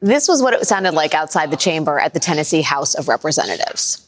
This was what it sounded like outside the chamber at the Tennessee House of Representatives.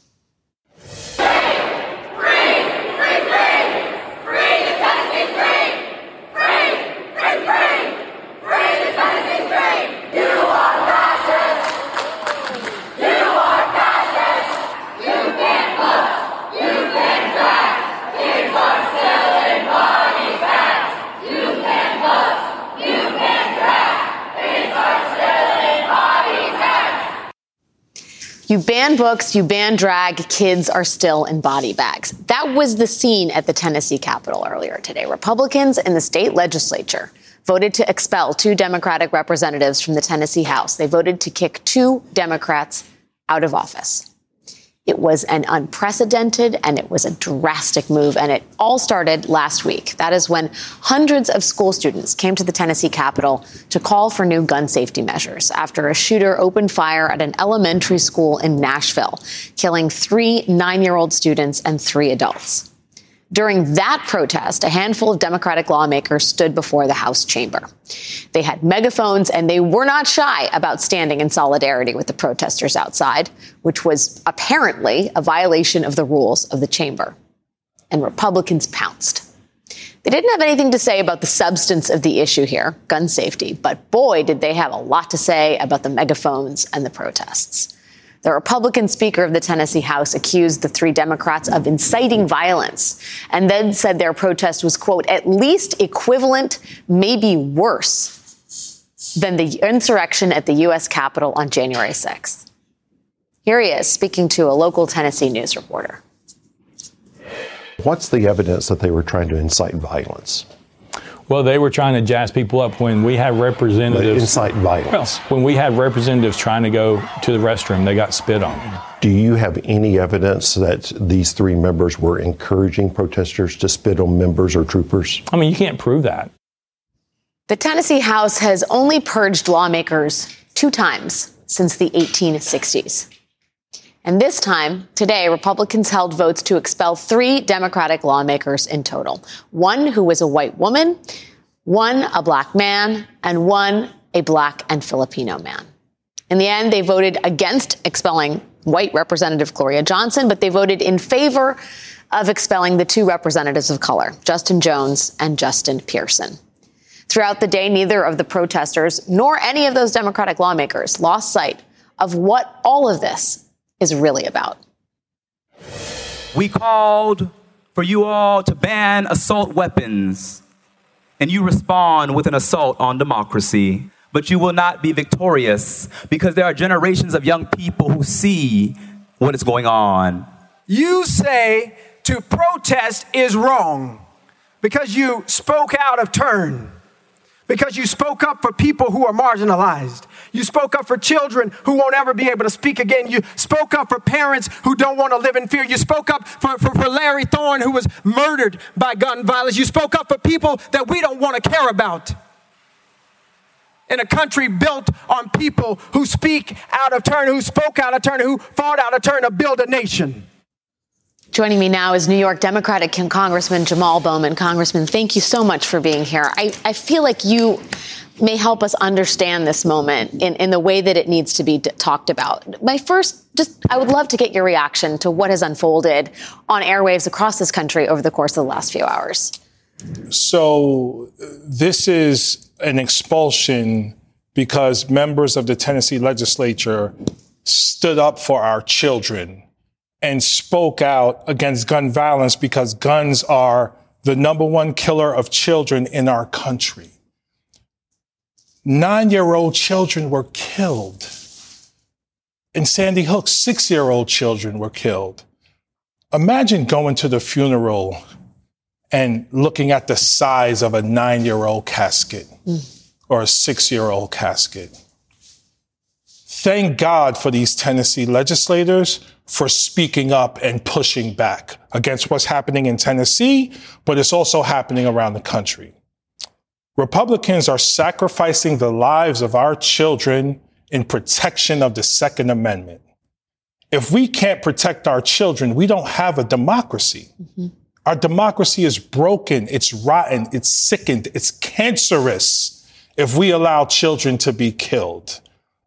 You ban books, you ban drag, kids are still in body bags. That was the scene at the Tennessee Capitol earlier today. Republicans in the state legislature voted to expel two Democratic representatives from the Tennessee House. They voted to kick two Democrats out of office. It was an unprecedented and it was a drastic move, and it all started last week. That is when hundreds of school students came to the Tennessee Capitol to call for new gun safety measures after a shooter opened fire at an elementary school in Nashville, killing three nine year old students and three adults. During that protest, a handful of Democratic lawmakers stood before the House chamber. They had megaphones and they were not shy about standing in solidarity with the protesters outside, which was apparently a violation of the rules of the chamber. And Republicans pounced. They didn't have anything to say about the substance of the issue here, gun safety, but boy, did they have a lot to say about the megaphones and the protests. The Republican Speaker of the Tennessee House accused the three Democrats of inciting violence and then said their protest was, quote, at least equivalent, maybe worse than the insurrection at the U.S. Capitol on January 6th. Here he is speaking to a local Tennessee news reporter. What's the evidence that they were trying to incite violence? Well, they were trying to jazz people up when we had representatives incite violence. Well, when we had representatives trying to go to the restroom, they got spit on. Do you have any evidence that these three members were encouraging protesters to spit on members or troopers? I mean, you can't prove that. The Tennessee House has only purged lawmakers two times since the 1860s. And this time, today, Republicans held votes to expel three Democratic lawmakers in total one who was a white woman, one a black man, and one a black and Filipino man. In the end, they voted against expelling white Representative Gloria Johnson, but they voted in favor of expelling the two representatives of color, Justin Jones and Justin Pearson. Throughout the day, neither of the protesters nor any of those Democratic lawmakers lost sight of what all of this is really about. We called for you all to ban assault weapons, and you respond with an assault on democracy. But you will not be victorious because there are generations of young people who see what is going on. You say to protest is wrong because you spoke out of turn because you spoke up for people who are marginalized. You spoke up for children who won't ever be able to speak again. You spoke up for parents who don't want to live in fear. You spoke up for, for, for Larry Thorne, who was murdered by gun violence. You spoke up for people that we don't want to care about. In a country built on people who speak out of turn, who spoke out of turn, who fought out of turn to build a nation. Joining me now is New York Democratic Congressman Jamal Bowman. Congressman, thank you so much for being here. I, I feel like you may help us understand this moment in, in the way that it needs to be d- talked about. My first, just, I would love to get your reaction to what has unfolded on airwaves across this country over the course of the last few hours. So, this is an expulsion because members of the Tennessee legislature stood up for our children and spoke out against gun violence because guns are the number one killer of children in our country. Nine year old children were killed. In Sandy Hook, six year old children were killed. Imagine going to the funeral and looking at the size of a nine year old casket mm. or a six year old casket. Thank God for these Tennessee legislators for speaking up and pushing back against what's happening in Tennessee, but it's also happening around the country. Republicans are sacrificing the lives of our children in protection of the Second Amendment. If we can't protect our children, we don't have a democracy. Mm-hmm. Our democracy is broken, it's rotten, it's sickened, it's cancerous if we allow children to be killed.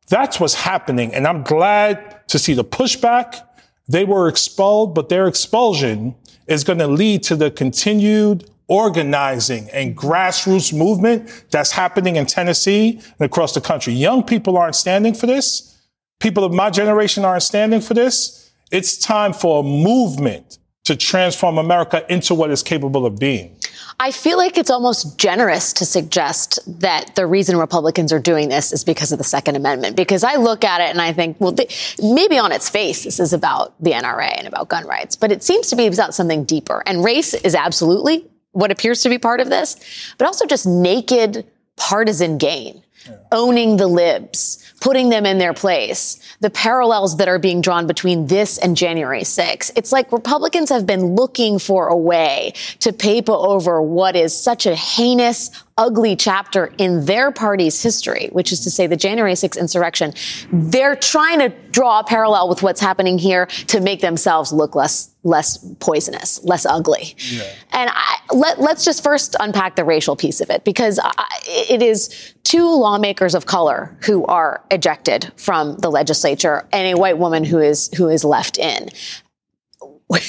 That's what's happening. And I'm glad to see the pushback. They were expelled, but their expulsion is going to lead to the continued organizing and grassroots movement that's happening in Tennessee and across the country. Young people aren't standing for this. People of my generation aren't standing for this. It's time for a movement to transform America into what it's capable of being. I feel like it's almost generous to suggest that the reason Republicans are doing this is because of the Second Amendment. Because I look at it and I think, well, they, maybe on its face, this is about the NRA and about gun rights, but it seems to be about something deeper. And race is absolutely what appears to be part of this, but also just naked partisan gain, yeah. owning the libs, putting them in their place, the parallels that are being drawn between this and January 6th. It's like Republicans have been looking for a way to paper over what is such a heinous, ugly chapter in their party's history, which is to say the January 6th insurrection. They're trying to draw a parallel with what's happening here to make themselves look less less poisonous, less ugly. Yeah. And I, let us just first unpack the racial piece of it because I, it is two lawmakers of color who are ejected from the legislature and a white woman who is who is left in.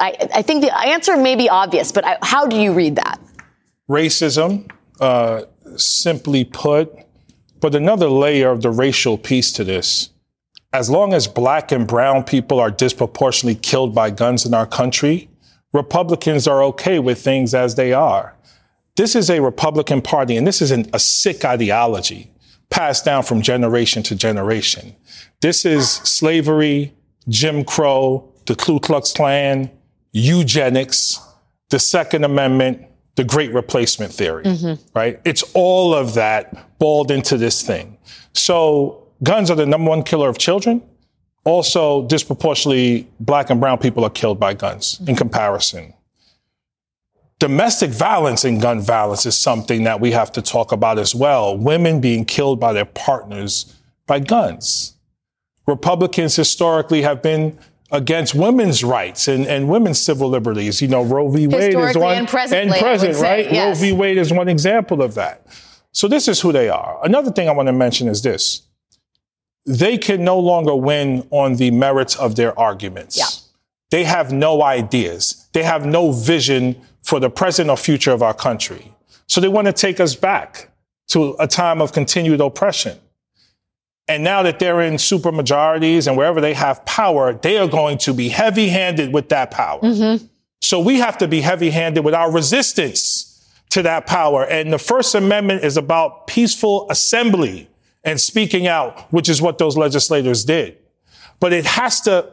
I, I think the answer may be obvious, but I, how do you read that? Racism, uh, simply put, but another layer of the racial piece to this. As long as black and brown people are disproportionately killed by guns in our country, Republicans are okay with things as they are. This is a Republican Party, and this is an, a sick ideology passed down from generation to generation. This is slavery, Jim Crow, the Ku Klux Klan, eugenics, the Second Amendment, the Great Replacement Theory, mm-hmm. right? It's all of that balled into this thing. So guns are the number one killer of children. Also, disproportionately, black and brown people are killed by guns mm-hmm. in comparison. Domestic violence and gun violence is something that we have to talk about as well. Women being killed by their partners by guns. Republicans historically have been against women's rights and, and women's civil liberties. You know, Roe v. Wade is one and, present, right? yes. Roe v. Wade is one example of that. So this is who they are. Another thing I want to mention is this. They can no longer win on the merits of their arguments. Yeah. They have no ideas. They have no vision for the present or future of our country. So they want to take us back to a time of continued oppression. And now that they're in super majorities and wherever they have power, they are going to be heavy handed with that power. Mm-hmm. So we have to be heavy handed with our resistance to that power. And the First Amendment is about peaceful assembly and speaking out, which is what those legislators did. But it has to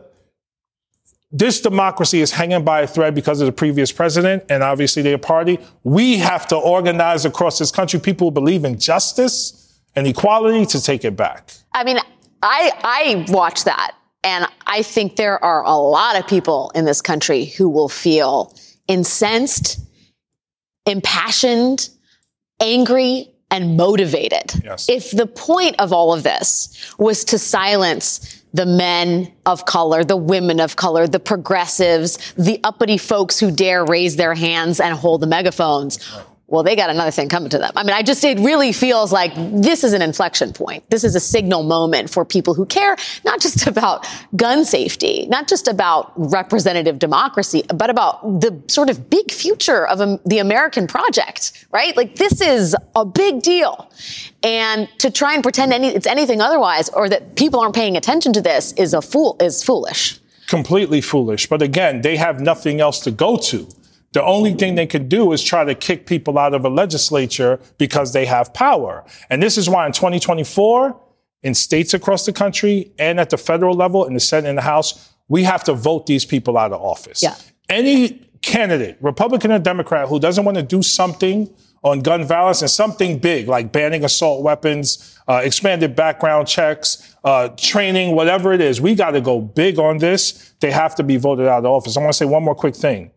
this democracy is hanging by a thread because of the previous president and obviously their party. We have to organize across this country people who believe in justice and equality to take it back. I mean, I, I watch that and I think there are a lot of people in this country who will feel incensed, impassioned, angry, and motivated. Yes. If the point of all of this was to silence the men of color, the women of color, the progressives, the uppity folks who dare raise their hands and hold the megaphones. Well, they got another thing coming to them. I mean, I just, it really feels like this is an inflection point. This is a signal moment for people who care not just about gun safety, not just about representative democracy, but about the sort of big future of um, the American project, right? Like this is a big deal. And to try and pretend any, it's anything otherwise or that people aren't paying attention to this is a fool, is foolish. Completely foolish. But again, they have nothing else to go to. The only thing they can do is try to kick people out of a legislature because they have power. And this is why in 2024, in states across the country and at the federal level, in the Senate and the House, we have to vote these people out of office. Yeah. Any candidate, Republican or Democrat, who doesn't want to do something on gun violence and something big like banning assault weapons, uh, expanded background checks, uh, training, whatever it is, we got to go big on this. They have to be voted out of office. I want to say one more quick thing.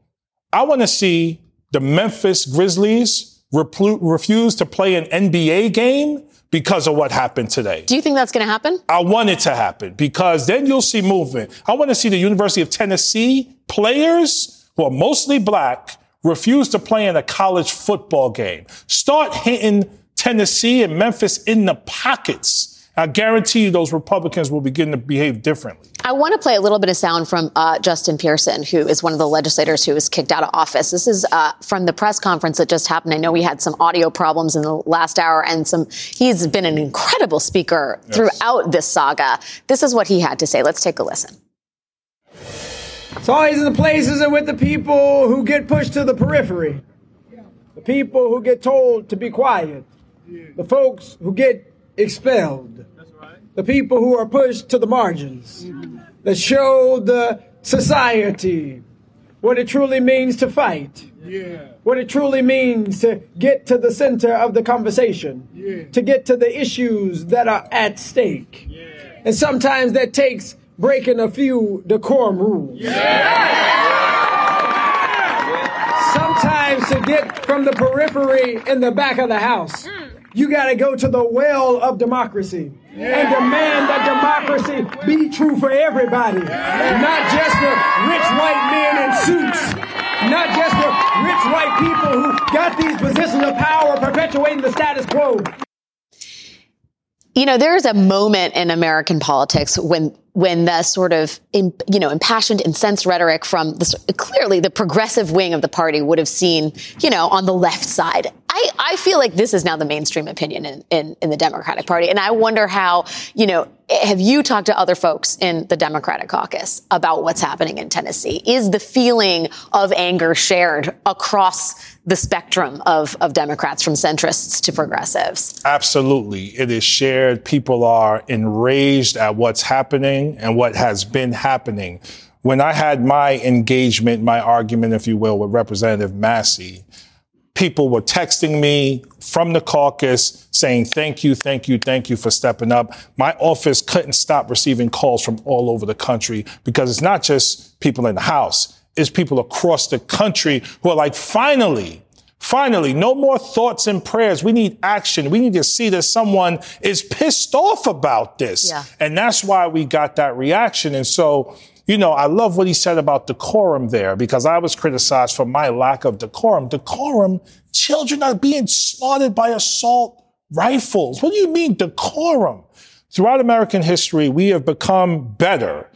I want to see the Memphis Grizzlies repl- refuse to play an NBA game because of what happened today. Do you think that's going to happen? I want it to happen because then you'll see movement. I want to see the University of Tennessee players who are mostly black refuse to play in a college football game. Start hitting Tennessee and Memphis in the pockets I guarantee you those Republicans will begin to behave differently. I want to play a little bit of sound from uh, Justin Pearson, who is one of the legislators who was kicked out of office. This is uh, from the press conference that just happened. I know we had some audio problems in the last hour, and some. He's been an incredible speaker yes. throughout this saga. This is what he had to say. Let's take a listen. It's always in the places and with the people who get pushed to the periphery, the people who get told to be quiet, the folks who get expelled, the people who are pushed to the margins, mm-hmm. that show the society what it truly means to fight. Yeah. What it truly means to get to the center of the conversation, yeah. to get to the issues that are at stake. Yeah. And sometimes that takes breaking a few decorum rules. Sometimes to get from the periphery in the back of the house, mm. You got to go to the well of democracy and demand that democracy be true for everybody, not just the rich white men in suits, not just the rich white people who got these positions of power perpetuating the status quo. You know, there is a moment in American politics when when the sort of you know impassioned, incensed rhetoric from the, clearly the progressive wing of the party would have seen, you know, on the left side I, I feel like this is now the mainstream opinion in, in, in the Democratic Party. And I wonder how, you know, have you talked to other folks in the Democratic caucus about what's happening in Tennessee? Is the feeling of anger shared across the spectrum of, of Democrats from centrists to progressives? Absolutely. It is shared. People are enraged at what's happening and what has been happening. When I had my engagement, my argument, if you will, with Representative Massie, people were texting me from the caucus saying, thank you, thank you, thank you for stepping up. My office couldn't stop receiving calls from all over the country because it's not just people in the House, it's people across the country who are like, finally, Finally, no more thoughts and prayers. We need action. We need to see that someone is pissed off about this. Yeah. And that's why we got that reaction. And so you know, I love what he said about decorum there because I was criticized for my lack of decorum. Decorum, children are being slaughtered by assault rifles. What do you mean decorum? Throughout American history, we have become better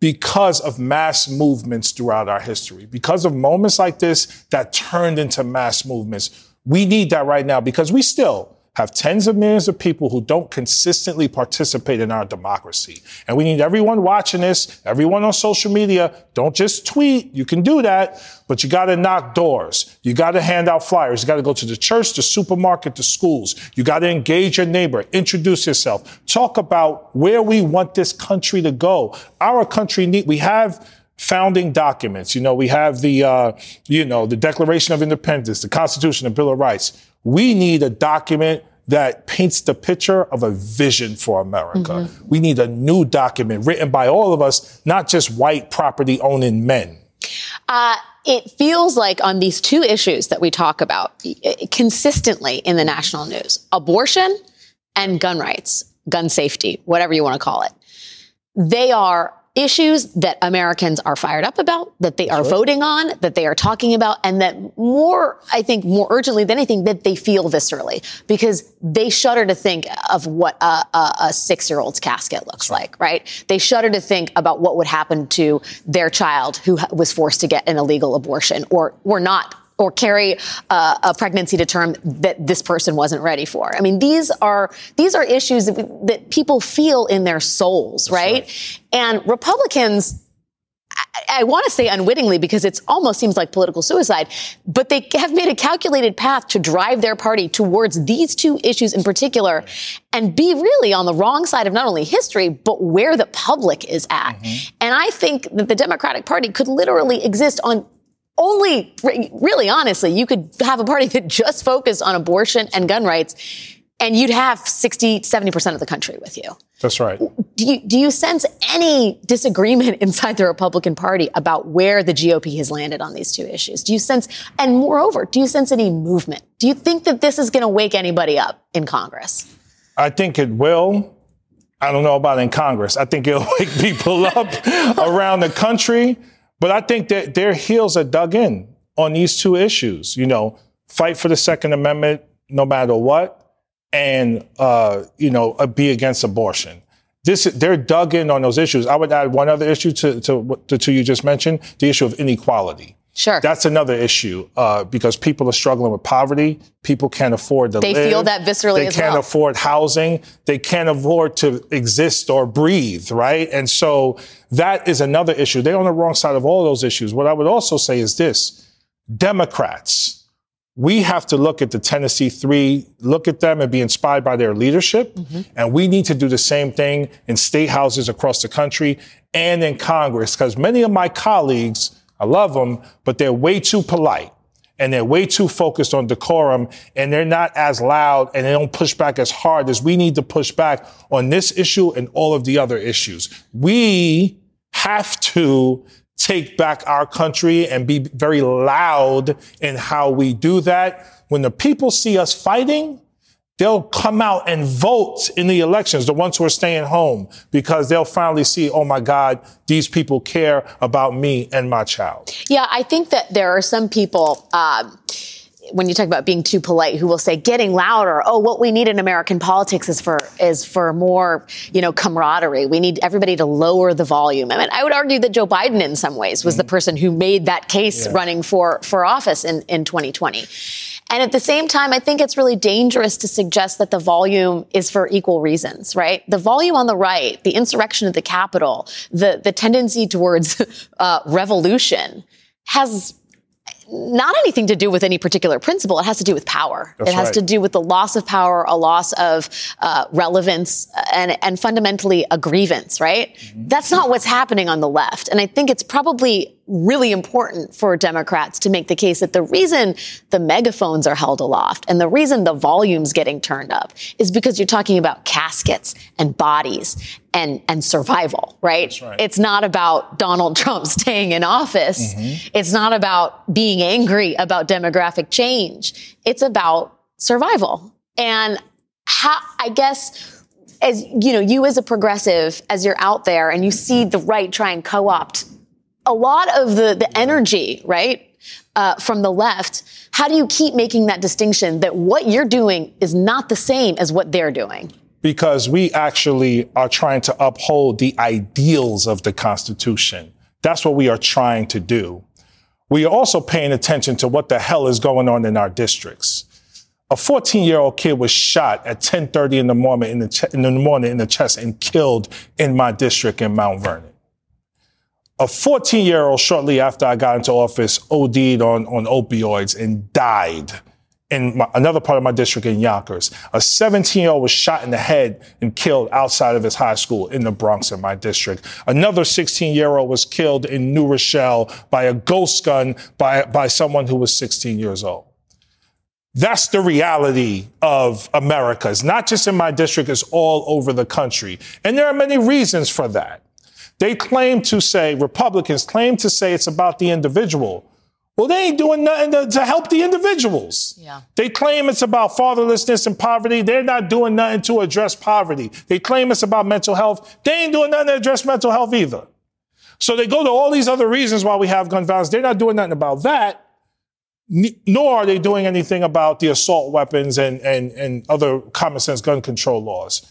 because of mass movements throughout our history, because of moments like this that turned into mass movements. We need that right now because we still, have tens of millions of people who don't consistently participate in our democracy. And we need everyone watching this, everyone on social media. Don't just tweet. You can do that, but you got to knock doors. You got to hand out flyers. You got to go to the church, the supermarket, the schools. You got to engage your neighbor, introduce yourself, talk about where we want this country to go. Our country need, we have founding documents. You know, we have the, uh, you know, the Declaration of Independence, the Constitution, the Bill of Rights. We need a document that paints the picture of a vision for America. Mm-hmm. We need a new document written by all of us, not just white property owning men. Uh, it feels like on these two issues that we talk about consistently in the national news abortion and gun rights, gun safety, whatever you want to call it they are issues that Americans are fired up about, that they are voting on, that they are talking about, and that more, I think, more urgently than anything, that they feel viscerally. Because they shudder to think of what a, a, a six year old's casket looks like, right? They shudder to think about what would happen to their child who was forced to get an illegal abortion or, were not or carry uh, a pregnancy to term that this person wasn't ready for. I mean, these are these are issues that, that people feel in their souls, right? right? And Republicans. I, I want to say unwittingly because it almost seems like political suicide, but they have made a calculated path to drive their party towards these two issues in particular and be really on the wrong side of not only history, but where the public is at. Mm-hmm. And I think that the Democratic Party could literally exist on only, really honestly, you could have a party that just focused on abortion and gun rights and you'd have 60, 70% of the country with you. That's right. Do you, do you sense any disagreement inside the Republican Party about where the GOP has landed on these two issues? Do you sense, and moreover, do you sense any movement? Do you think that this is going to wake anybody up in Congress? I think it will. I don't know about in Congress. I think it'll wake people up around the country. But I think that their heels are dug in on these two issues. You know, fight for the Second Amendment no matter what, and uh, you know uh, be against abortion. This they're dug in on those issues. I would add one other issue to to the two you just mentioned: the issue of inequality. Sure. That's another issue uh, because people are struggling with poverty. People can't afford to they live. feel that viscerally They can't well. afford housing. They can't afford to exist or breathe, right? And so that is another issue. They're on the wrong side of all those issues. What I would also say is this Democrats, we have to look at the Tennessee three, look at them and be inspired by their leadership. And we need to do the same thing in state houses across the country and in Congress, because many of my colleagues, I love them, but they're way too polite and they're way too focused on decorum and they're not as loud and they don't push back as hard as we need to push back on this issue and all of the other issues. We have to take back our country and be very loud in how we do that. When the people see us fighting, they'll come out and vote in the elections, the ones who are staying home, because they'll finally see, oh my God, these people care about me and my child. Yeah, I think that there are some people. Um, when you talk about being too polite, who will say getting louder. Oh, what we need in American politics is for is for more, you know, camaraderie. We need everybody to lower the volume. I mean, I would argue that Joe Biden, in some ways, was the person who made that case Yeah. running for for office in in 2020. And at the same time, I think it's really dangerous to suggest that the volume is for equal reasons, right? The volume on the right, the insurrection at the Capitol, the the tendency towards uh, revolution has not anything to do with any particular principle. It has to do with power. That's it has right. to do with the loss of power, a loss of uh, relevance, and, and fundamentally a grievance, right? Mm-hmm. That's not what's happening on the left. And I think it's probably really important for Democrats to make the case that the reason the megaphones are held aloft and the reason the volume's getting turned up is because you're talking about caskets and bodies and, and survival, right? right. It's not about Donald Trump staying in office. Mm-hmm. It's not about being angry about demographic change. It's about survival. And how, I guess, as you know, you as a progressive, as you're out there and you see the right try and co-opt a lot of the, the energy, right? Uh, from the left, how do you keep making that distinction that what you're doing is not the same as what they're doing? because we actually are trying to uphold the ideals of the Constitution. That's what we are trying to do. We are also paying attention to what the hell is going on in our districts. A 14 year old kid was shot at 10:30 in the morning in the, ch- in the morning in the chest and killed in my district in Mount Vernon. A 14 year old shortly after I got into office OD'd on, on opioids and died in my, another part of my district in Yonkers. A 17 year old was shot in the head and killed outside of his high school in the Bronx in my district. Another 16 year old was killed in New Rochelle by a ghost gun by, by someone who was 16 years old. That's the reality of America. It's not just in my district, it's all over the country. And there are many reasons for that. They claim to say, Republicans claim to say it's about the individual. Well, they ain't doing nothing to, to help the individuals. Yeah. They claim it's about fatherlessness and poverty. They're not doing nothing to address poverty. They claim it's about mental health. They ain't doing nothing to address mental health either. So they go to all these other reasons why we have gun violence. They're not doing nothing about that, nor are they doing anything about the assault weapons and, and, and other common sense gun control laws.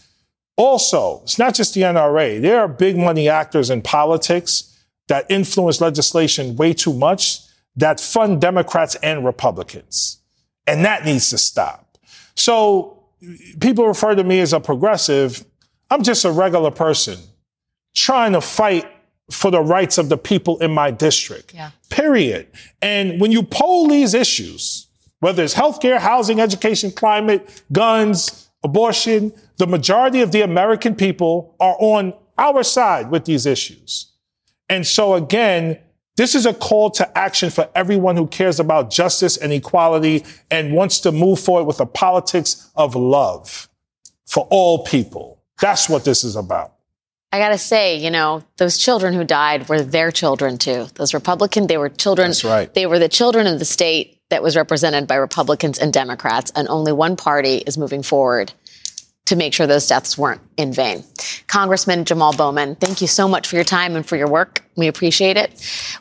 Also, it's not just the NRA. There are big money actors in politics that influence legislation way too much that fund Democrats and Republicans. And that needs to stop. So people refer to me as a progressive. I'm just a regular person trying to fight for the rights of the people in my district. Yeah. Period. And when you poll these issues, whether it's healthcare, housing, education, climate, guns, abortion, the majority of the American people are on our side with these issues. And so again, this is a call to action for everyone who cares about justice and equality and wants to move forward with a politics of love for all people. That's what this is about. I gotta say, you know, those children who died were their children too. Those Republican, they were children. That's right. They were the children of the state that was represented by Republicans and Democrats, and only one party is moving forward to make sure those deaths weren't in vain. Congressman Jamal Bowman, thank you so much for your time and for your work. We appreciate it.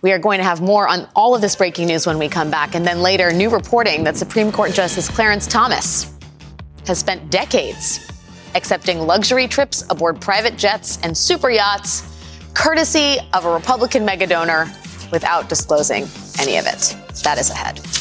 We are going to have more on all of this breaking news when we come back, and then later, new reporting that Supreme Court Justice Clarence Thomas has spent decades accepting luxury trips aboard private jets and super yachts, courtesy of a Republican megadonor, without disclosing any of it. That is ahead.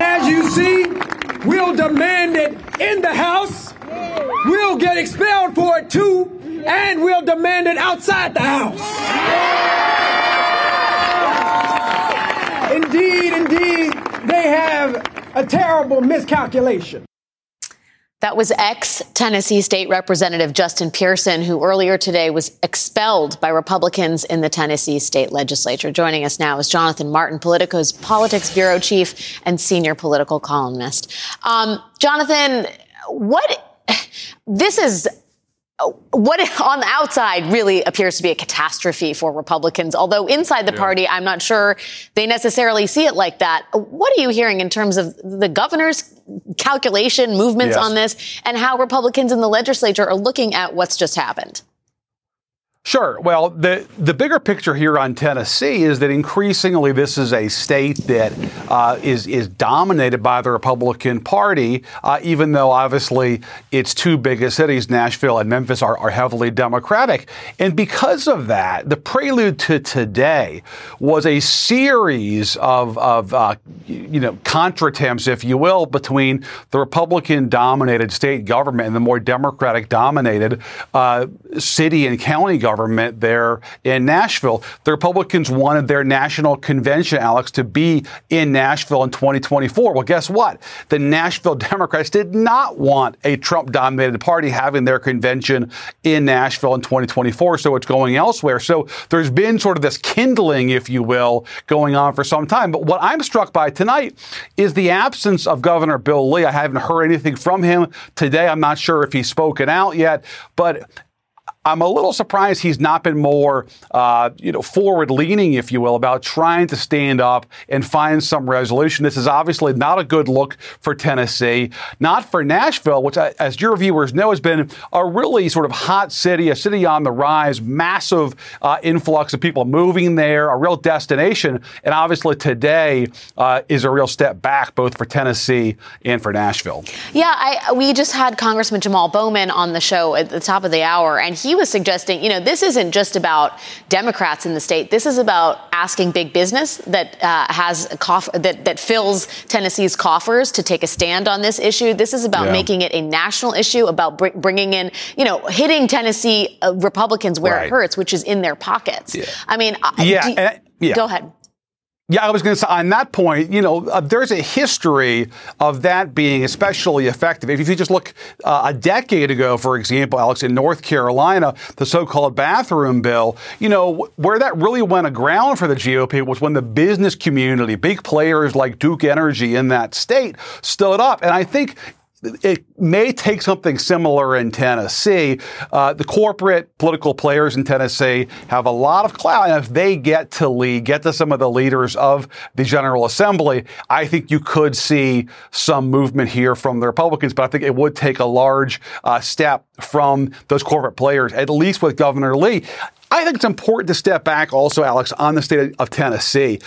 As you see, we'll demand it in the House. We'll get expelled for it too, and we'll demand it outside the House. Indeed, indeed, they have a terrible miscalculation. That was ex Tennessee State Representative Justin Pearson, who earlier today was expelled by Republicans in the Tennessee State Legislature. Joining us now is Jonathan Martin, Politico's Politics Bureau Chief and Senior Political Columnist. Um, Jonathan, what this is what on the outside really appears to be a catastrophe for Republicans, although inside the yeah. party, I'm not sure they necessarily see it like that. What are you hearing in terms of the governor's calculation movements yes. on this and how Republicans in the legislature are looking at what's just happened? Sure. Well, the the bigger picture here on Tennessee is that increasingly this is a state that uh, is is dominated by the Republican Party, uh, even though obviously its two biggest cities, Nashville and Memphis, are, are heavily Democratic. And because of that, the prelude to today was a series of of uh, you know contretemps, if you will, between the Republican-dominated state government and the more Democratic-dominated uh, city and county government government there in Nashville. The Republicans wanted their national convention, Alex, to be in Nashville in 2024. Well, guess what? The Nashville Democrats did not want a Trump dominated party having their convention in Nashville in 2024, so it's going elsewhere. So there's been sort of this kindling, if you will, going on for some time. But what I'm struck by tonight is the absence of Governor Bill Lee. I haven't heard anything from him today. I'm not sure if he's spoken out yet, but I'm a little surprised he's not been more, uh, you know, forward-leaning, if you will, about trying to stand up and find some resolution. This is obviously not a good look for Tennessee, not for Nashville, which, uh, as your viewers know, has been a really sort of hot city, a city on the rise, massive uh, influx of people moving there, a real destination, and obviously today uh, is a real step back, both for Tennessee and for Nashville. Yeah, I, we just had Congressman Jamal Bowman on the show at the top of the hour, and he he was suggesting, you know, this isn't just about Democrats in the state. This is about asking big business that uh, has coff- that that fills Tennessee's coffers to take a stand on this issue. This is about yeah. making it a national issue, about br- bringing in, you know, hitting Tennessee uh, Republicans where right. it hurts, which is in their pockets. Yeah. I mean, yeah, you, yeah. Go ahead. Yeah, I was going to say on that point, you know, uh, there's a history of that being especially effective. If you just look uh, a decade ago, for example, Alex, in North Carolina, the so-called bathroom bill, you know, where that really went aground for the GOP was when the business community, big players like Duke Energy in that state stood up. And I think it may take something similar in Tennessee. Uh, the corporate political players in Tennessee have a lot of clout, and if they get to lead, get to some of the leaders of the General Assembly, I think you could see some movement here from the Republicans. But I think it would take a large uh, step from those corporate players, at least with Governor Lee. I think it's important to step back also, Alex, on the state of Tennessee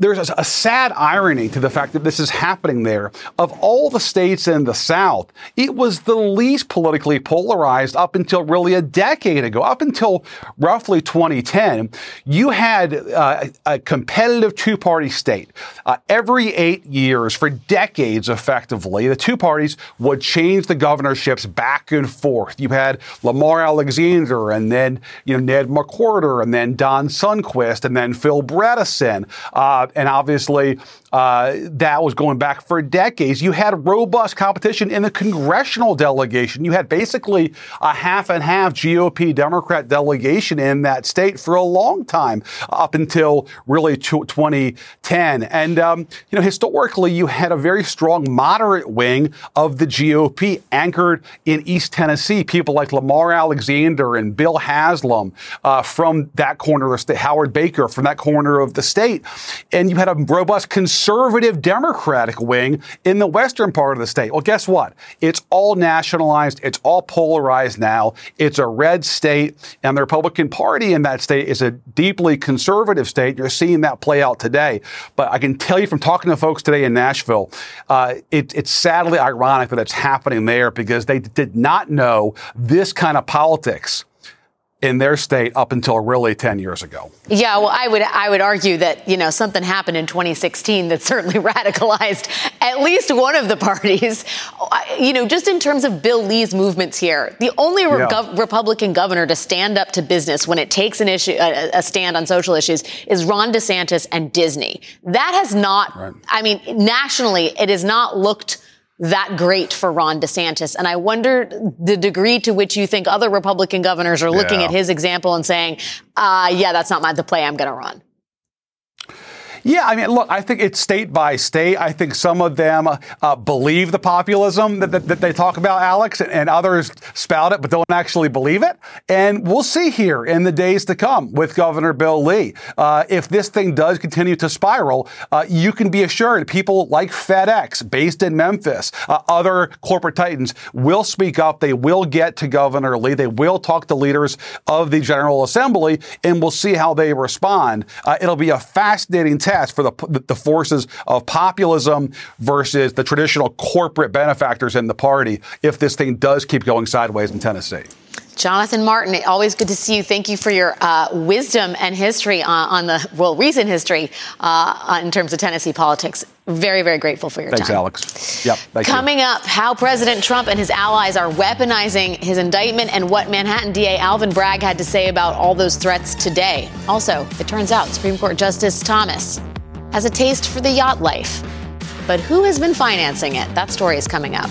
there's a, sad irony to the fact that this is happening there. Of all the states in the South, it was the least politically polarized up until really a decade ago, up until roughly 2010. You had uh, a competitive two party state. Uh, every eight years, for decades effectively, the two parties would change the governorships back and forth. You had Lamar Alexander and then you know Ned McWherter and then Don Sundquist and then Phil Bredesen. Uh, and obviously, uh, that was going back for decades. You had robust competition in the congressional delegation. You had basically a half and half GOP Democrat delegation in that state for a long time, up until really 2010. And, um, you know, historically, you had a very strong moderate wing of the GOP anchored in East Tennessee. People like Lamar Alexander and Bill Haslam uh, from that corner of the state, Howard Baker from that corner of the state and you had a robust conservative Democratic wing in the western part of the state. Well, guess what? It's all nationalized. It's all polarized now. It's a red state, and the Republican Party in that state is a deeply conservative state. You're seeing that play out today. But I can tell you from talking to folks today in Nashville, uh, it, it's sadly ironic that it's happening there because they did not know this kind of politics in their state up until really 10 years ago. Yeah, well, I would I would argue that, you know, something happened in 2016 that certainly radicalized at least one of the parties. Uh, you know, just in terms of Bill Lee's movements here, the only yeah. gov- Republican governor to stand up to business when it takes an issue a, a, stand on social issues is Ron DeSantis and Disney. That has not right. I mean, nationally it has not looked that great for Ron DeSantis. And I wonder the degree to which you think other Republican governors are looking yeah. at his example and saying, uh, yeah, that's not my, the play I'm going to run. Yeah, I mean, look, I think it's state by state. I think some of them uh, believe the populism that, that, that, they talk about, Alex, and others spout it but don't actually believe it. And we'll see here in the days to come with Governor Bill Lee. Uh, if this thing does continue to spiral, uh, you can be assured people like FedEx, based in Memphis, uh, other corporate titans will speak up. They will get to Governor Lee. They will talk to leaders of the General Assembly, and we'll see how they respond. Uh, it'll be a fascinating test test for the, the forces of populism versus the traditional corporate benefactors in the party if this thing does keep going sideways in Tennessee. Jonathan Martin, always good to see you. Thank you for your uh, wisdom and history on, on, the, well, recent history uh, in terms of Tennessee politics. Very, very grateful for your time. Thanks, time. Alex. Yep. Coming you. up, how President Trump and his allies are weaponizing his indictment and what Manhattan DA Alvin Bragg had to say about all those threats today. Also, it turns out Supreme Court Justice Thomas has a taste for the yacht life. But who has been financing it? That story is coming up.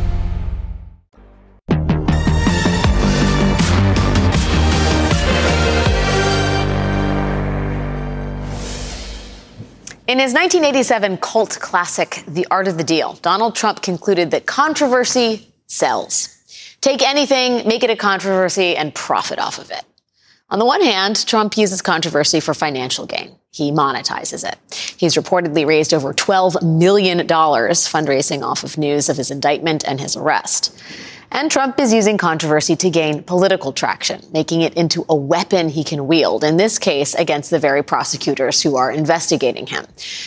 In his 1987 cult classic, The Art of the Deal, Donald Trump concluded that controversy sells. Take anything, make it a controversy, and profit off of it. On the one hand, Trump uses controversy for financial gain. He monetizes it. He's reportedly raised over $12 million fundraising off of news of his indictment and his arrest. And Trump is using controversy to gain political traction, making it into a weapon he can wield, in this case against the very prosecutors who are investigating him.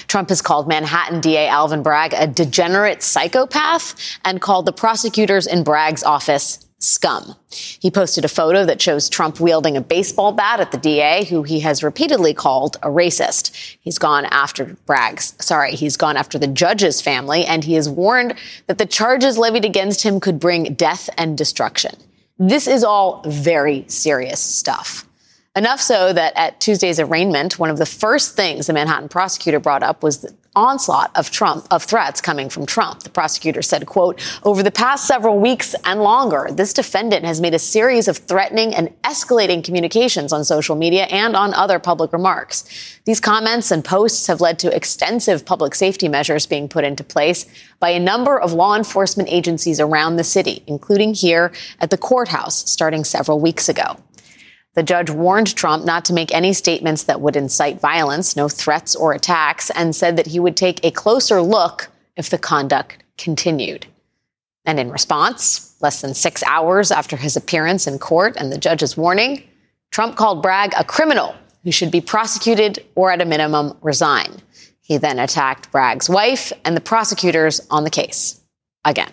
Trump has called Manhattan DA Alvin Bragg a degenerate psychopath and called the prosecutors in Bragg's office scum. He posted a photo that shows Trump wielding a baseball bat at the DA, who he has repeatedly called a racist. He's gone after Bragg's, sorry, he's gone after the judge's family, and he has warned that the charges levied against him could bring death and destruction. This is all very serious stuff. Enough so that at Tuesday's arraignment, one of the first things the Manhattan prosecutor brought up was onslaught of Trump, of threats coming from Trump. The prosecutor said, quote, over the past several weeks and longer, this defendant has made a series of threatening and escalating communications on social media and on other public remarks. These comments and posts have led to extensive public safety measures being put into place by a number of law enforcement agencies around the city, including here at the courthouse starting several weeks ago. The judge warned Trump not to make any statements that would incite violence, no threats or attacks, and said that he would take a closer look if the conduct continued. And in response, less than six hours after his appearance in court and the judge's warning, Trump called Bragg a criminal who should be prosecuted or at a minimum resign. He then attacked Bragg's wife and the prosecutors on the case again.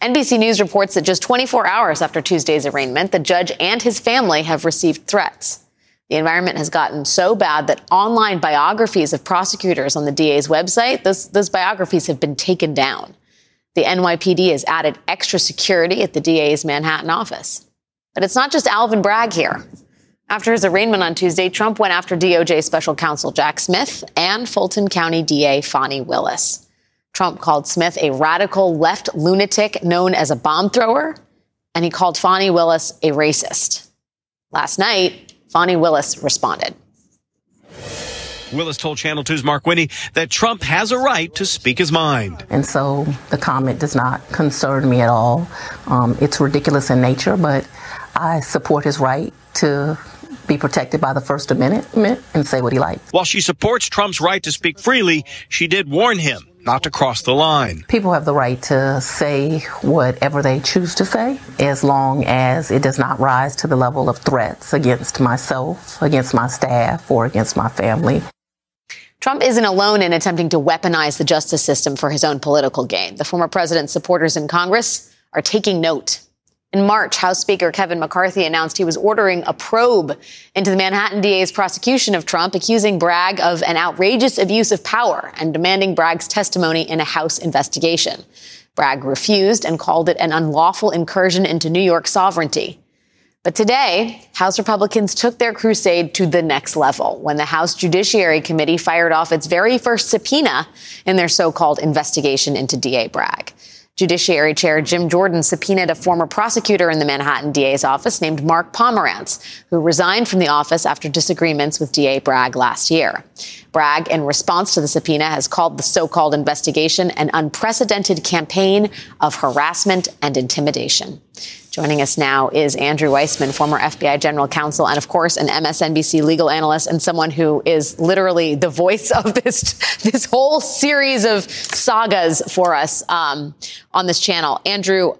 NBC News reports that just 24 hours after Tuesday's arraignment, the judge and his family have received threats. The environment has gotten so bad that online biographies of prosecutors on the DA's website, those, those biographies have been taken down. The NYPD has added extra security at the DA's Manhattan office. But it's not just Alvin Bragg here. After his arraignment on Tuesday, Trump went after DOJ special counsel Jack Smith and Fulton County DA Fani Willis. Trump called Smith a radical left lunatic known as a bomb thrower, and he called Fani Willis a racist. Last night, Fani Willis responded. Willis told Channel 2's Mark Winne that Trump has a right to speak his mind. And so the comment does not concern me at all. Um, it's ridiculous in nature, but I support his right to be protected by the First Amendment and say what he likes. While she supports Trump's right to speak freely, she did warn him not to cross the line. People have the right to say whatever they choose to say as long as it does not rise to the level of threats against myself, against my staff, or against my family. Trump isn't alone in attempting to weaponize the justice system for his own political gain. The former president's supporters in Congress are taking note. In March, House Speaker Kevin McCarthy announced he was ordering a probe into the Manhattan DA's prosecution of Trump, accusing Bragg of an outrageous abuse of power and demanding Bragg's testimony in a House investigation. Bragg refused and called it an unlawful incursion into New York sovereignty. But today, House Republicans took their crusade to the next level when the House Judiciary Committee fired off its very first subpoena in their so-called investigation into DA Bragg. Judiciary Chair Jim Jordan subpoenaed a former prosecutor in the Manhattan DA's office named Mark Pomerantz, who resigned from the office after disagreements with DA Bragg last year. Bragg, in response to the subpoena, has called the so-called investigation an unprecedented campaign of harassment and intimidation. Joining us now is Andrew Weissmann, former FBI general counsel, and of course, an MSNBC legal analyst and someone who is literally the voice of this, this whole series of sagas for us um, on this channel. Andrew,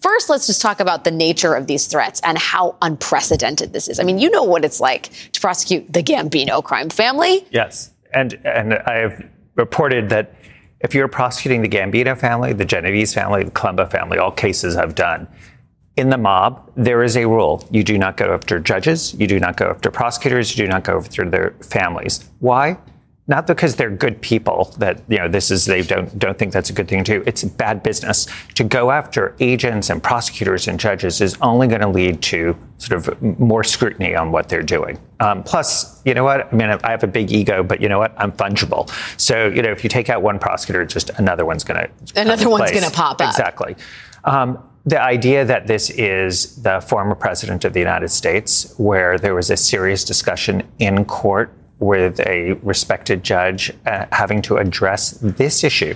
first, let's just talk about the nature of these threats and how unprecedented this is. I mean, you know what it's like to prosecute the Gambino crime family. Yes. And, and I have reported that if you're prosecuting the Gambino family, the Genovese family, the Colombo family, all cases I've done, in the mob, there is a rule. You do not go after judges, you do not go after prosecutors, you do not go after their families. Why? Not because they're good people that, you know, this is they don't don't think that's a good thing to do. It's bad business. To go after agents and prosecutors and judges is only going to lead to sort of more scrutiny on what they're doing. Um, plus, you know what? I mean, I have a big ego, but you know what? I'm fungible. So, you know, if you take out one prosecutor, just another one's going to another one's going to pop up. Exactly. Um, the idea that this is the former president of the United States, where there was a serious discussion in court with a respected judge uh, having to address this issue.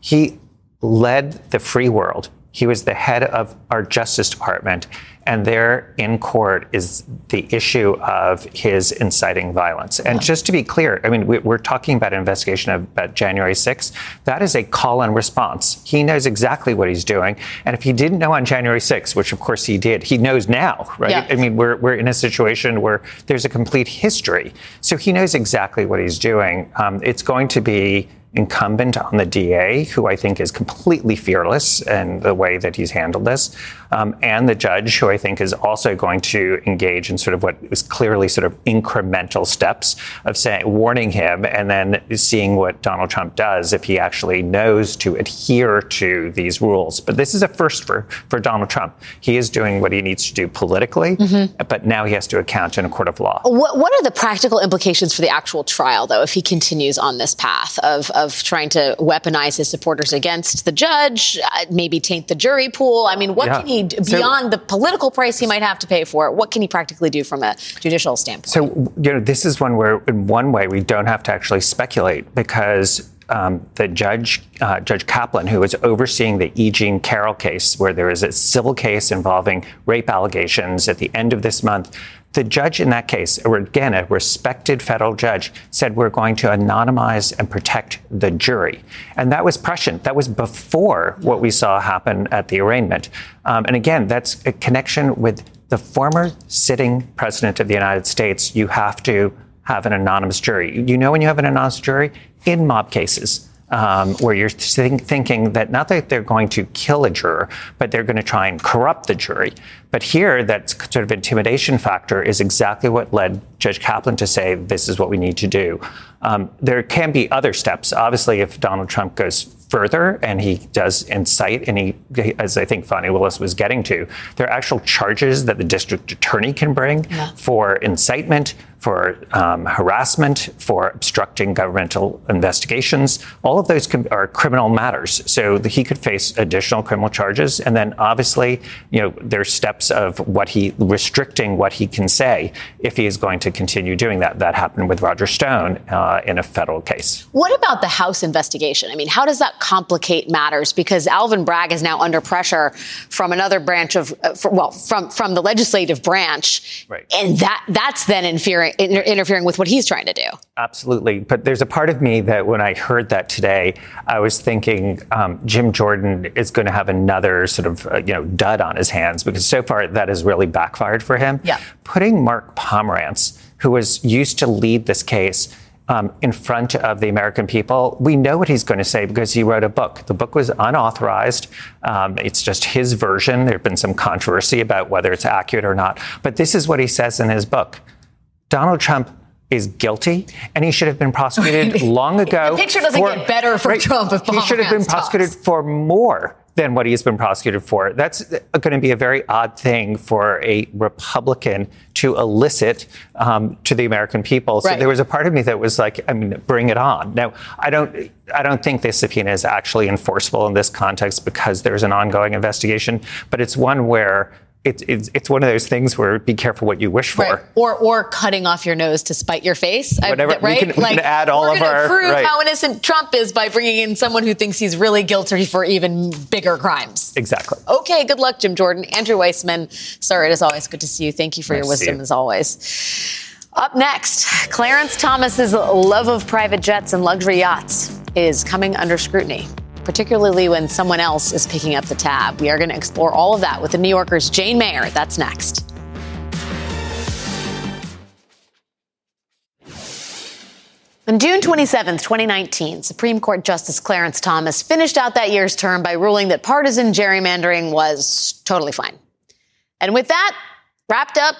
He led the free world. He was the head of our Justice Department. And there in court is the issue of his inciting violence. And just to be clear, I mean, we're talking about an investigation of about January 6th. That is a call and response. He knows exactly what he's doing. And if he didn't know on January 6th, which of course he did, he knows now, right? Yeah. I mean, we're, we're in a situation where there's a complete history. So he knows exactly what he's doing. Um, it's going to be incumbent on the DA, who I think is completely fearless in the way that he's handled this, um, and the judge, who I think is also going to engage in sort of what was clearly sort of incremental steps of saying, warning him, and then seeing what Donald Trump does if he actually knows to adhere to these rules. But this is a first for, for Donald Trump. He is doing what he needs to do politically, mm-hmm. but now he has to account in a court of law. What, what are the practical implications for the actual trial, though, if he continues on this path of, of trying to weaponize his supporters against the judge, uh, maybe taint the jury pool? I mean, what yeah. can he, beyond so, the political price he might have to pay for it, what can he practically do from a judicial standpoint? So, you know, this is one where, in one way, we don't have to actually speculate because um, the judge, uh, Judge Kaplan, who was overseeing the E. Jean Carroll case, where there is a civil case involving rape allegations at the end of this month. The judge in that case, again, a respected federal judge, said we're going to anonymize and protect the jury. And that was prescient. That was before what we saw happen at the arraignment. Um, and again, that's a connection with the former sitting president of the United States. You have to have an anonymous jury. You know when you have an anonymous jury? In mob cases um, where you're think, thinking that not that they're going to kill a juror, but they're going to try and corrupt the jury. But here, that sort of intimidation factor is exactly what led Judge Kaplan to say this is what we need to do. Um, there can be other steps. Obviously, if Donald Trump goes further and he does incite, and he, as I think Fani Willis was getting to, there are actual charges that the district attorney can bring yeah. for incitement, for um, harassment, for obstructing governmental investigations. All of those are criminal matters. So he could face additional criminal charges. And then obviously, you know, there's steps of what he restricting what he can say if he is going to continue doing that. That happened with Roger Stone uh, in a federal case. What about the House investigation? I mean, how does that complicate matters? Because Alvin Bragg is now under pressure from another branch of, uh, well, from from the legislative branch, right. and that that's then interfering inter- interfering with what he's trying to do. Absolutely. But there's a part of me that when I heard that today, I was thinking um, Jim Jordan is going to have another sort of, uh, you know, dud on his hands because so far that has really backfired for him. Yeah. Putting Mark Pomerantz, who was used to lead this case, um, in front of the American people, we know what he's going to say because he wrote a book. The book was unauthorized. Um, it's just his version. There has been some controversy about whether it's accurate or not. But this is what he says in his book. Donald Trump is guilty, and he should have been prosecuted long ago. The picture doesn't for, get better for right, Trump if he should have been prosecuted talks. for more than what he's been prosecuted for. That's going to be a very odd thing for a Republican to elicit um, to the American people. So right. there was a part of me that was like, I mean, bring it on. Now, I don't, I don't think this subpoena is actually enforceable in this context because there's an ongoing investigation, but it's one where it's, it's, it's one of those things where be careful what you wish for. Right. Or or cutting off your nose to spite your face. Whatever. I, right? We can, we like, can add all of our. prove right. how innocent Trump is by bringing in someone who thinks he's really guilty for even bigger crimes. Exactly. Okay. Good luck, Jim Jordan. Andrew Weissmann. Sorry, it is always good to see you. Thank you for nice your wisdom as always. Up next, Clarence Thomas's love of private jets and luxury yachts is coming under scrutiny particularly when someone else is picking up the tab. We are going to explore all of that with the New Yorker's Jane Mayer. That's next. On June 27, 2019, Supreme Court Justice Clarence Thomas finished out that year's term by ruling that partisan gerrymandering was totally fine. And with that wrapped up,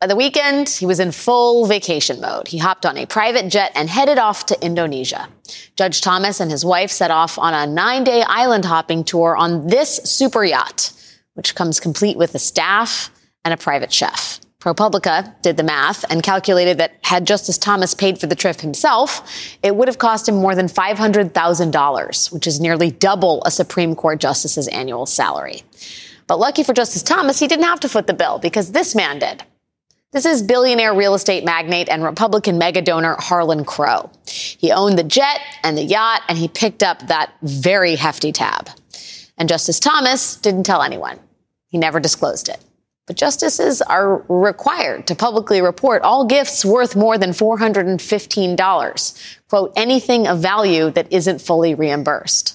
by the weekend, he was in full vacation mode. He hopped on a private jet and headed off to Indonesia. Judge Thomas and his wife set off on a nine day island hopping tour on this super yacht, which comes complete with a staff and a private chef. ProPublica did the math and calculated that had Justice Thomas paid for the trip himself, it would have cost him more than $500,000, which is nearly double a Supreme Court justice's annual salary. But lucky for Justice Thomas, he didn't have to foot the bill because this man did. This is billionaire real estate magnate and Republican mega donor Harlan Crow. He owned the jet and the yacht, and he picked up that very hefty tab. And Justice Thomas didn't tell anyone. He never disclosed it. But justices are required to publicly report all gifts worth more than $415. Quote, anything of value that isn't fully reimbursed.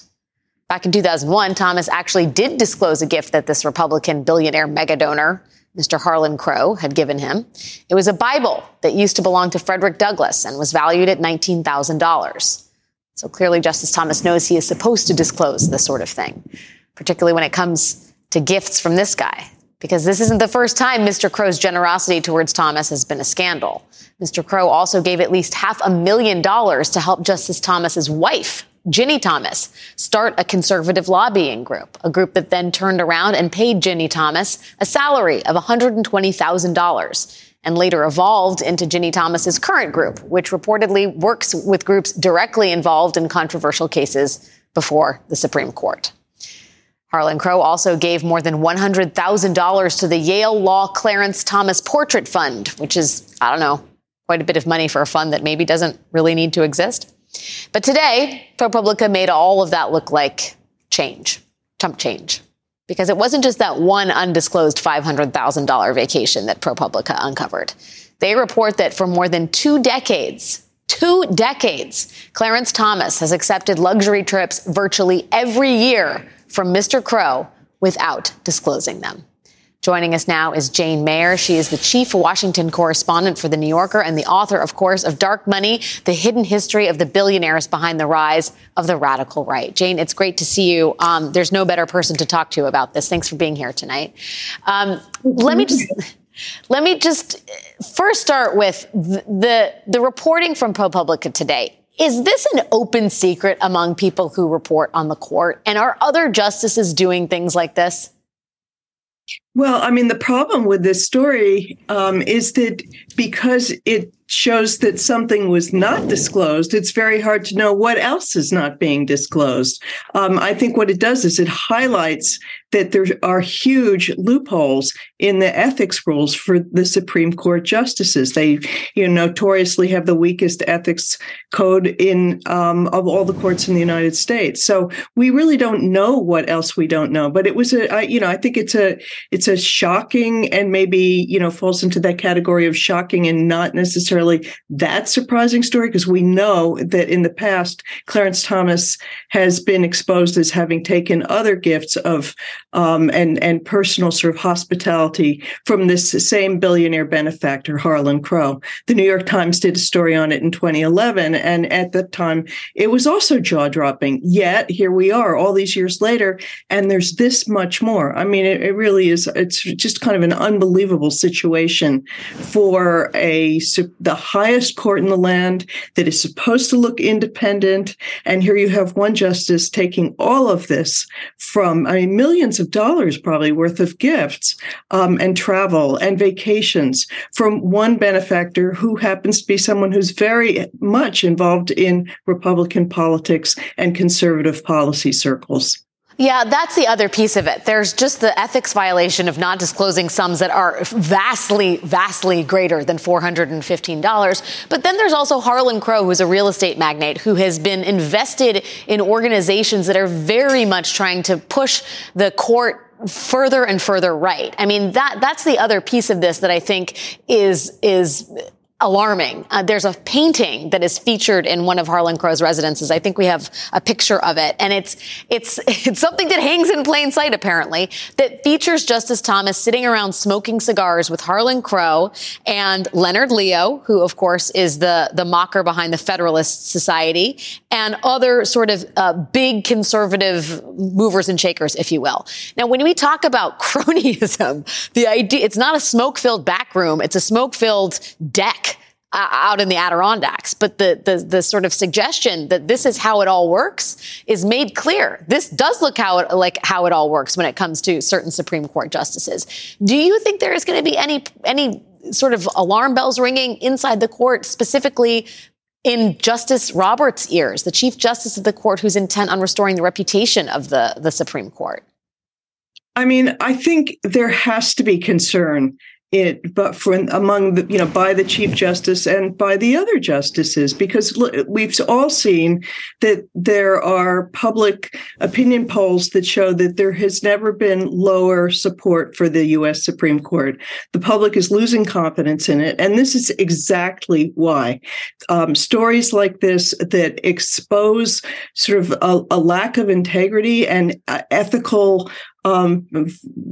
Back in 2001, Thomas actually did disclose a gift that this Republican billionaire mega donor Mr. Harlan Crow had given him. It was a Bible that used to belong to Frederick Douglass and was valued at $19,000. So clearly, Justice Thomas knows he is supposed to disclose this sort of thing, particularly when it comes to gifts from this guy. Because this isn't the first time Mr. Crow's generosity towards Thomas has been a scandal. Mr. Crow also gave at least half a million dollars to help Justice Thomas's wife, Ginni Thomas, start a conservative lobbying group, a group that then turned around and paid Ginni Thomas a salary of $120,000 and later evolved into Ginni Thomas's current group, which reportedly works with groups directly involved in controversial cases before the Supreme Court. Harlan Crow also gave more than $100,000 to the Yale Law Clarence Thomas Portrait Fund, which is, I don't know, quite a bit of money for a fund that maybe doesn't really need to exist. But today, ProPublica made all of that look like change, chump change because it wasn't just that one undisclosed $500,000 vacation that ProPublica uncovered. They report that for more than two decades, two decades, Clarence Thomas has accepted luxury trips virtually every year from Mr. Crow without disclosing them. Joining us now is Jane Mayer. She is the chief Washington correspondent for The New Yorker and the author, of course, of Dark Money, the hidden history of the billionaires behind the rise of the radical right. Jane, it's great to see you. Um, there's no better person to talk to about this. Thanks for being here tonight. Um, let me just. Let me just first start with the, the, the reporting from ProPublica today. Is this an open secret among people who report on the court? And are other justices doing things like this? Well, I mean, the problem with this story um, is that because it shows that something was not disclosed, it's very hard to know what else is not being disclosed. Um, I think what it does is it highlights that there are huge loopholes in the ethics rules for the Supreme Court justices. They, you know, notoriously have the weakest ethics code in um, of all the courts in the United States. So we really don't know what else we don't know. But it was a, I, you know, I think it's a it's a shocking and maybe you know falls into that category of shocking and not necessarily that surprising story because we know that in the past Clarence Thomas has been exposed as having taken other gifts of um, and and personal sort of hospitality from this same billionaire benefactor Harlan Crow. The New York Times did a story on it in 2011, and at that time it was also jaw dropping. Yet here we are, all these years later, and there's this much more. I mean, it, it really is. It's just kind of an unbelievable situation for a the highest court in the land that is supposed to look independent, and here you have one justice taking all of this from I mean millions of dollars probably worth of gifts um, and travel and vacations from one benefactor who happens to be someone who's very much involved in Republican politics and conservative policy circles. Yeah, that's the other piece of it. There's just the ethics violation of not disclosing sums that are vastly, vastly greater than $415. But then there's also Harlan Crow, who's a real estate magnate who has been invested in organizations that are very much trying to push the court further and further right. I mean, that, that's the other piece of this that I think is, is, alarming. Uh, there's a painting that is featured in one of Harlan Crow's residences. I think we have a picture of it, and it's it's it's something that hangs in plain sight apparently that features Justice Thomas sitting around smoking cigars with Harlan Crow and Leonard Leo, who of course is the the mocker behind the Federalist Society, and other sort of uh, big conservative movers and shakers, if you will. Now, when we talk about cronyism, the idea it's not a smoke filled back room; it's a smoke filled deck out in the Adirondacks. But the, the, the sort of suggestion that this is how it all works is made clear. This does look how it, like how it all works when it comes to certain Supreme Court justices. Do you think there is going to be any any sort of alarm bells ringing inside the court, specifically in Justice Roberts' ears, the Chief Justice of the court, who's intent on restoring the reputation of the the Supreme Court? I mean, I think there has to be concern it but for among the you know by the chief justice and by the other justices because we've all seen that there are public opinion polls that show that there has never been lower support for the US Supreme Court. The public is losing confidence in it and this is exactly why. Um, stories like this that expose sort of a, a lack of integrity and uh, ethical um,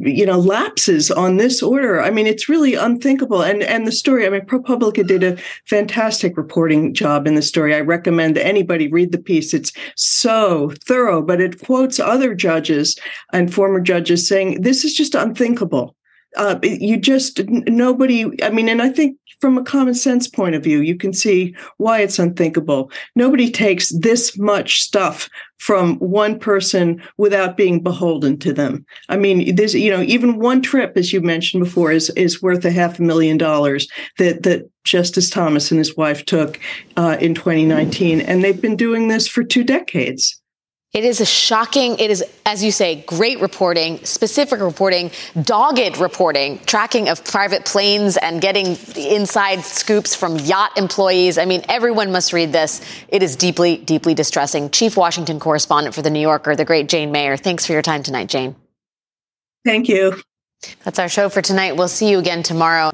you know, lapses on this order. I mean, it's really unthinkable. And and the story, I mean, ProPublica did a fantastic reporting job in the story. I recommend anybody read the piece. It's so thorough, but it quotes other judges and former judges saying this is just unthinkable. Uh, you just nobody. I mean, and I think from a common sense point of view, you can see why it's unthinkable. Nobody takes this much stuff from one person without being beholden to them. I mean, there's you know even one trip, as you mentioned before, is is worth a half a million dollars that that Justice Thomas and his wife took uh, in 2019, and they've been doing this for two decades. It is a shocking, it is, as you say, great reporting, specific reporting, dogged reporting, tracking of private planes and getting inside scoops from yacht employees. I mean, everyone must read this. It is deeply, deeply distressing. Chief Washington correspondent for The New Yorker, the great Jane Mayer. Thanks for your time tonight, Jane. Thank you. That's our show for tonight. We'll see you again tomorrow.